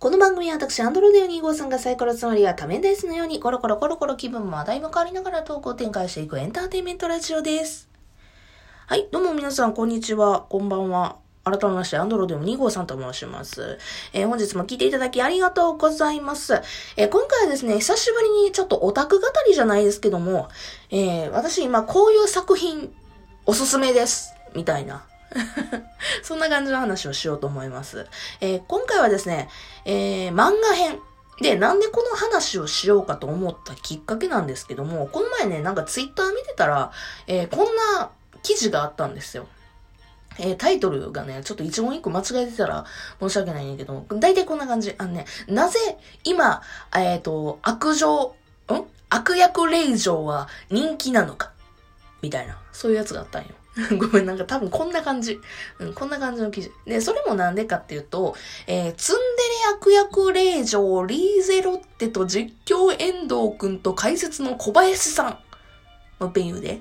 この番組は私、アンドロデオ2号さんがサイコロつまりは多面ダイスのようにコロコロコロコロ気分も話題も変わりながら投稿を展開していくエンターテインメントラジオです。はい、どうも皆さん、こんにちは、こんばんは。改めまして、アンドロデオ2号さんと申します。えー本日も聞いていただきありがとうございます。えー今回はですね、久しぶりにちょっとオタク語りじゃないですけども、えー私今こういう作品おすすめです。みたいな。そんな感じの話をしようと思います。えー今回はですね、えー漫画編。で、なんでこの話をしようかと思ったきっかけなんですけども、この前ね、なんかツイッター見てたら、えーこんな記事があったんですよ。えータイトルがね、ちょっと一言一句間違えてたら申し訳ないんだけど、大体こんな感じ。あのね、なぜ今、えっ、と、悪女、ん？悪役令嬢は人気なのか？みたいな、そういうやつがあったんよ。ごめん、なんか多分こんな感じ。うん、こんな感じの記事。で、それもなんでかっていうと、えー、ツンデレ悪役令嬢リーゼロッテと実況遠藤くんと解説の小林さん。もう一遍言うで。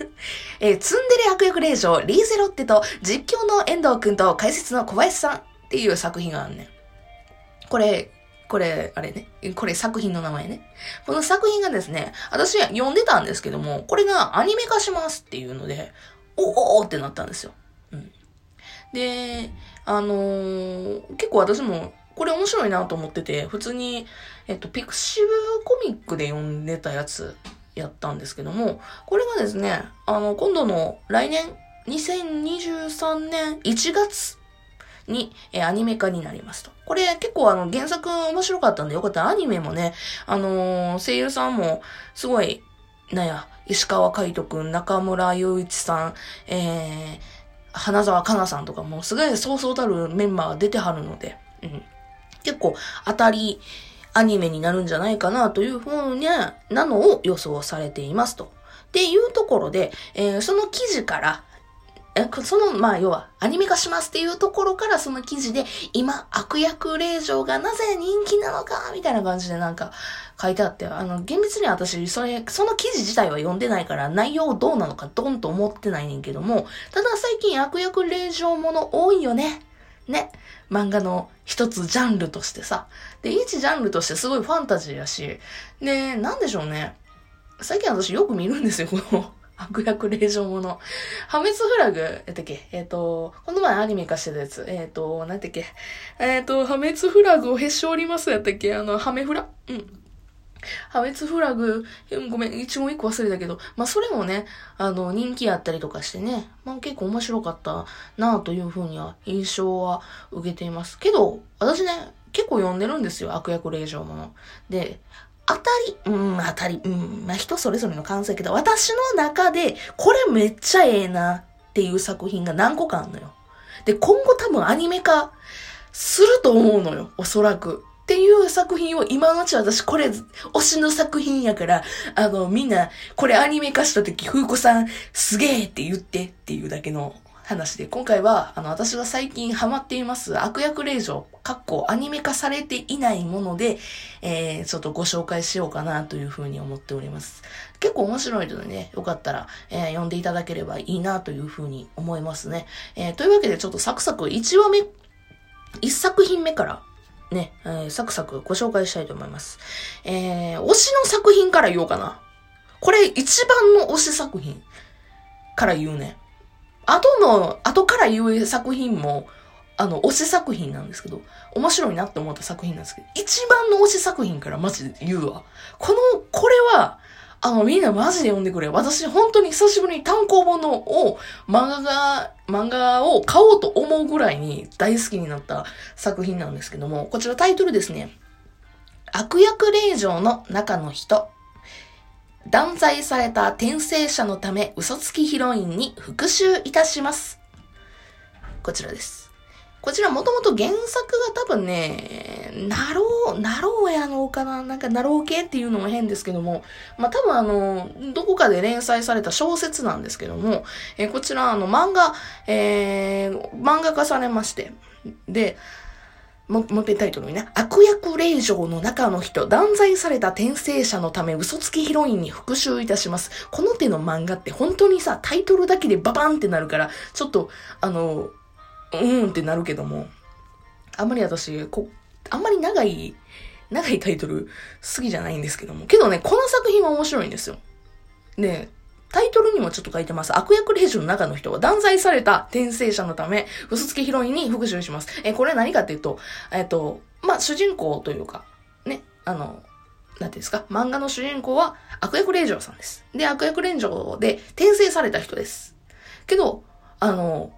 えー、ツンデレ悪役令嬢リーゼロッテと実況の遠藤くんと解説の小林さんっていう作品があるねん。これ、これ、あれね。これ作品の名前ね。この作品がですね、私読んでたんですけども、これがアニメ化しますっていうので、おおってなったんですよ。うん。で、あのー結構私も、これ面白いなと思ってて、普通に、えっと、ピクシブコミックで読んでたやつやったんですけども、これがですね、あの、今度の来年、2023年1月に、えアニメ化になりますと。これ結構あの原作面白かったんでよかったアニメもね、あのー声優さんもすごい、なんや、石川海人くん、中村雄一さん、えー、花沢香菜さんとかもすごいそうそうたるメンバーが出てはるので、うん。結構当たりアニメになるんじゃないかなというふうになのを予想されていますと。っていうところで、えーその記事から、その、まあ、要は、アニメ化しますっていうところから、その記事で、今、悪役令嬢がなぜ人気なのか、みたいな感じでなんか書いてあって、あの、厳密に私、それ、その記事自体は読んでないから、内容どうなのか、ドンと思ってないねんけども、ただ最近悪役令嬢もの多いよね。ね。漫画の一つジャンルとしてさ。で、一ジャンルとしてすごいファンタジーやし、で、なんでしょうね。最近私よく見るんですよ、この悪役令嬢もの。破滅フラグ、やったっけ？えっ、と、この前アニメ化してたやつ。えっ、と、なんやっけ？えっ、と、破滅フラグをへし折りますやったっけ？あの、ハメフラ？うん。破滅フラグ、ごめん、一問一個忘れたけど、まあ、それもね、あの、人気あったりとかしてね、まあ、結構面白かったなあというふうには、印象は受けています。けど、私ね、結構読んでるんですよ、悪役令嬢もの。で、当たり、うん、当たり、うん、まあ、人それぞれの感想やけど、私の中で、これめっちゃええなっていう作品が何個かあるのよ。で、今後多分アニメ化すると思うのよ、おそらく。っていう作品を今のうち私これ推しの作品やから、あのみんなこれアニメ化した時風子さんすげえって言ってっていうだけの話で、今回はあの私が最近ハマっています悪役令嬢、かっこアニメ化されていないもので、えー、ちょっとご紹介しようかなというふうに思っております。結構面白いのでね、よかったら、えー読んでいただければいいなというふうに思いますね。えーというわけでちょっとサクサク1話目、1作品目からね、えーサクサクご紹介したいと思います。えー推しの作品から言おうかな。これ一番の推し作品から言うね。後の、後から言う作品も、あの、推し作品なんですけど、面白いなって思った作品なんですけど、一番の推し作品からマジで言うわ。この、これは、あの、みんなマジで読んでくれ。私、本当に久しぶりに単行本のを、漫画が、漫画を買おうと思うぐらいに大好きになった作品なんですけども、こちらタイトルですね。悪役令嬢の中の人。断罪された転生者のため嘘つきヒロインに復讐いたします。こちらです。こちらもともと原作が多分ね、なろう、なろうやのかななんかなろう系っていうのも変ですけども、まあ多分あの、どこかで連載された小説なんですけども、えこちらあの漫画、えー、漫画化されまして、で、もう、もう一遍タイトルにね。悪役令嬢の中の人、断罪された転生者のため嘘つきヒロインに復讐いたします。この手の漫画って本当にさ、タイトルだけでババンってなるから、ちょっと、あの、うーんってなるけども、あんまり私、こ、あんまり長い、長いタイトル好きじゃないんですけども。けどね、この作品は面白いんですよ。で、タイトルにもちょっと書いてます。悪役令嬢の中の人は断罪された転生者のため、嘘つきヒロインに復讐します。え、これ何かっていうと、えっと、まあ、主人公というか、ね、あの、なんていうんですか、漫画の主人公は悪役令嬢さんです。で、悪役令嬢で転生された人です。けど、あの、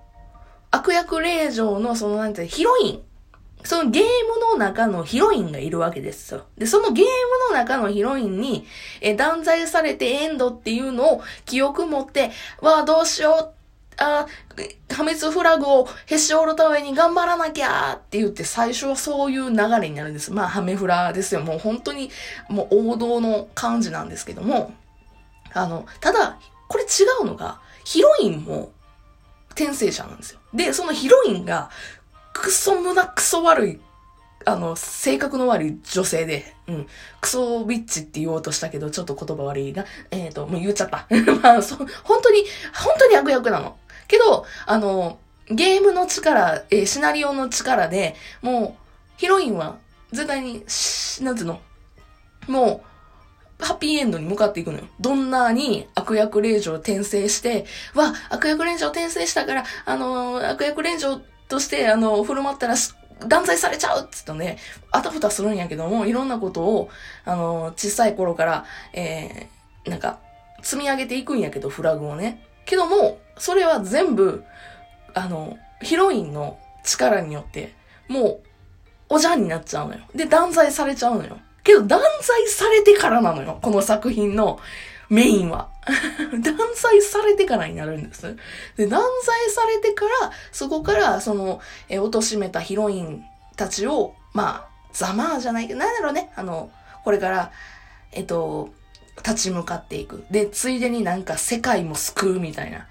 悪役令嬢のそのなんてヒロイン、そのゲームの中のヒロインがいるわけですよ。で、そのゲームの中のヒロインに、え、断罪されてエンドっていうのを記憶持って、わあ、どうしようあ、破滅フラグをへし折るために頑張らなきゃって言って最初はそういう流れになるんです。まあ、ハメフラですよ。もう本当にもう王道の感じなんですけども。あの、ただ、これ違うのが、ヒロインも転生者なんですよ。で、そのヒロインがクソ胸クソ悪いあの、性格の悪い女性で、うん、クソビッチって言おうとしたけど、ちょっと言葉悪いが、えっ、ー、と、もう言っちゃった。まあ、そ、本当に、本当に悪役なの。けど、あの、ゲームの力、えー、シナリオの力で、もう、ヒロインは、絶対に、なんつうの、もう、ハッピーエンドに向かっていくのよ。どんなに悪役令嬢転生して、わ、悪役令嬢転生したから、あのー、悪役令嬢として、あの、振る舞ったら、断罪されちゃうっつってね、あたふたするんやけども、いろんなことを、あの、小さい頃から、えー、なんか、積み上げていくんやけど、フラグをね。けども、それは全部、あの、ヒロインの力によって、もう、おじゃんになっちゃうのよ。で、断罪されちゃうのよ。けど、断罪されてからなのよ。この作品のメインは。断罪されてからになるんです。で、断罪されてから、そこから、その、え、貶めたヒロインたちを、まあ、ざまあじゃないけど、なんだろうね。あの、これから、えっと、立ち向かっていく。で、ついでになんか世界も救うみたいな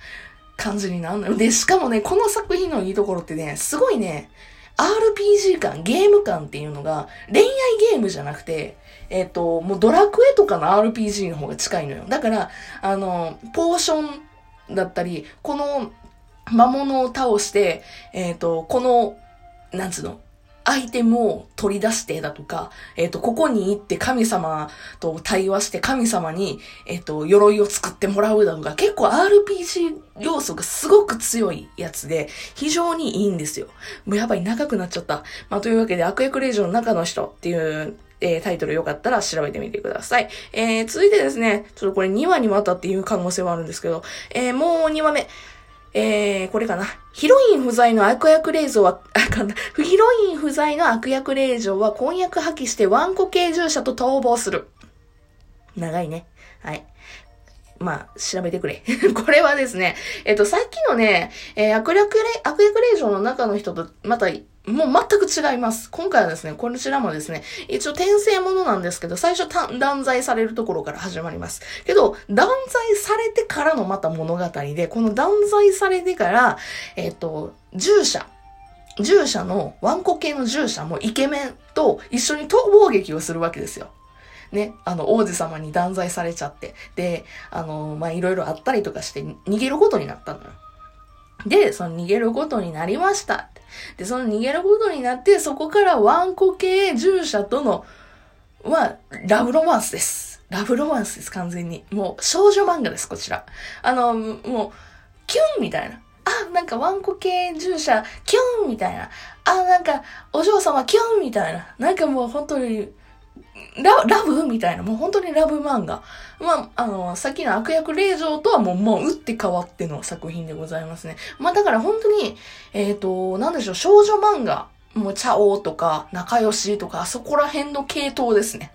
感じになるのよ。で、しかもね、この作品のいいところってね、すごいね、RPG 感、ゲーム感っていうのが、恋愛ゲームじゃなくて、えっ、ー、と、もうドラクエとかの RPG の方が近いのよ。だから、あの、ポーションだったり、この魔物を倒して、えっ、ー、と、この、なんつうの、アイテムを取り出してだとか、えっ、ー、と、ここに行って神様と対話して神様に、えっ、ー、と、鎧を作ってもらうだとか、結構 RPG 要素がすごく強いやつで、非常にいいんですよ。もうやばい、長くなっちゃった。まあ、というわけで、悪役令嬢の中の人っていう、えー、タイトルよかったら調べてみてください。えー、続いてですね、ちょっとこれ2話にわたっていう可能性はあるんですけど、えー、もう2話目。えー、これかな。ヒロイン不在の悪役令嬢は、あかんな。ヒロイン不在の悪役令嬢は婚約破棄してワンコ系従者と逃亡する。長いね。はい。まあ、調べてくれ。これはですね、えっと、さっきのね、えー、悪役、悪役令嬢の中の人と、また、もう全く違います。今回はですね、こちらもですね、一応転生ものなんですけど、最初断罪されるところから始まります。けど、断罪されてからのまた物語で、この断罪されてから、えっと、従者、従者の、ワンコ系の従者もイケメンと一緒に逃亡劇をするわけですよ。ね、あの、王子様に断罪されちゃって、で、あの、まあ、いろいろあったりとかして逃げることになったのよ。で、その逃げることになりました。で、その逃げることになって、そこからワンコ系従者との、は、ラブロマンスです。ラブロマンスです、完全に。もう、少女漫画です、こちら。あの、もう、キュンみたいな。あ、なんかワンコ系従者、キュンみたいな。あ、なんか、お嬢様、キュンみたいな。なんかもう本当に、ララブみたいな、もう本当にラブ漫画。まあ、あの、さっきの悪役令嬢とはもう、もう打って変わっての作品でございますね。まあ、だから本当に、えっ、ー、と、なんでしょう、少女漫画、もう、チャオとか、仲良しとか、そこら辺の系統ですね。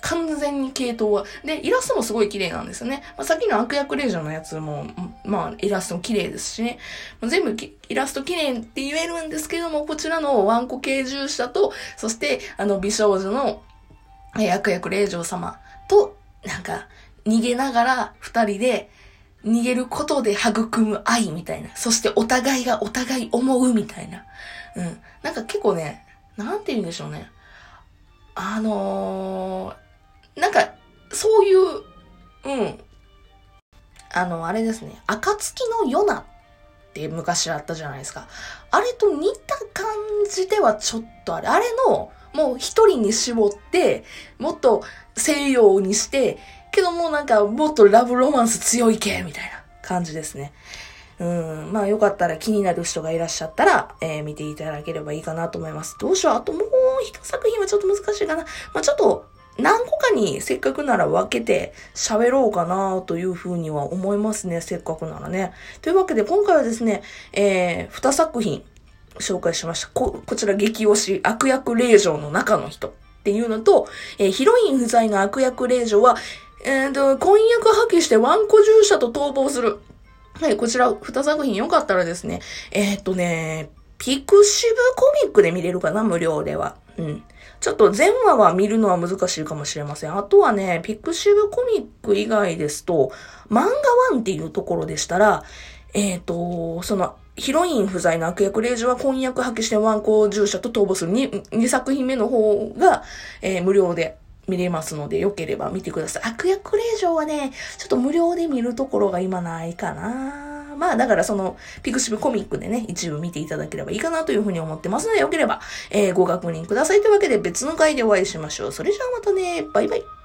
完全に系統は。で、イラストもすごい綺麗なんですよね。まあ、さっきの悪役令嬢のやつも、まあ、イラストも綺麗ですしね。全部イラスト綺麗って言えるんですけども、こちらのワンコ系従者と、そして、あの、美少女の悪役令嬢様と、なんか、逃げながら二人で、逃げることで育む愛みたいな。そしてお互いがお互い思うみたいな。うん。なんか結構ね、なんて言うんでしょうね。あのー、なんか、そういう、うん。あの、あれですね。暁のヨナって昔あったじゃないですか。あれと似た感じではちょっとあれ。あれのもう一人に絞って、もっと西洋にして、けどもうなんかもっとラブロマンス強い系みたいな感じですね。うん。まあよかったら気になる人がいらっしゃったら、えー見ていただければいいかなと思います。どうしよう。あともう一作品はちょっと難しいかな。まあちょっと何個かにせっかくなら分けて喋ろうかなというふうには思いますね。せっかくならね。というわけで今回はですね、えー、2作品紹介しました。こ、こちら激推し悪役令嬢の中の人っていうのと、えーヒロイン不在の悪役令嬢は、えーと、婚約破棄してワンコ従者と逃亡する。はい、こちら2作品よかったらですね、えーっとね、ピクシブコミックで見れるかな、無料では。うん。ちょっと全話は見るのは難しいかもしれません。あとはね、ピクシブコミック以外ですと、漫画ワンっていうところでしたら、えっ、と、その、ヒロイン不在の悪役令嬢は婚約破棄してワンコ従者と逃亡する 2, 2作品目の方が、えー無料で見れますので、よければ見てください。悪役令嬢はね、ちょっと無料で見るところが今ないかな。まあ、だからその、ピクシブコミックでね、一部見ていただければいいかなというふうに思ってますので、よければ、えーご確認くださいというわけで別の回でお会いしましょう。それじゃあまたね、バイバイ。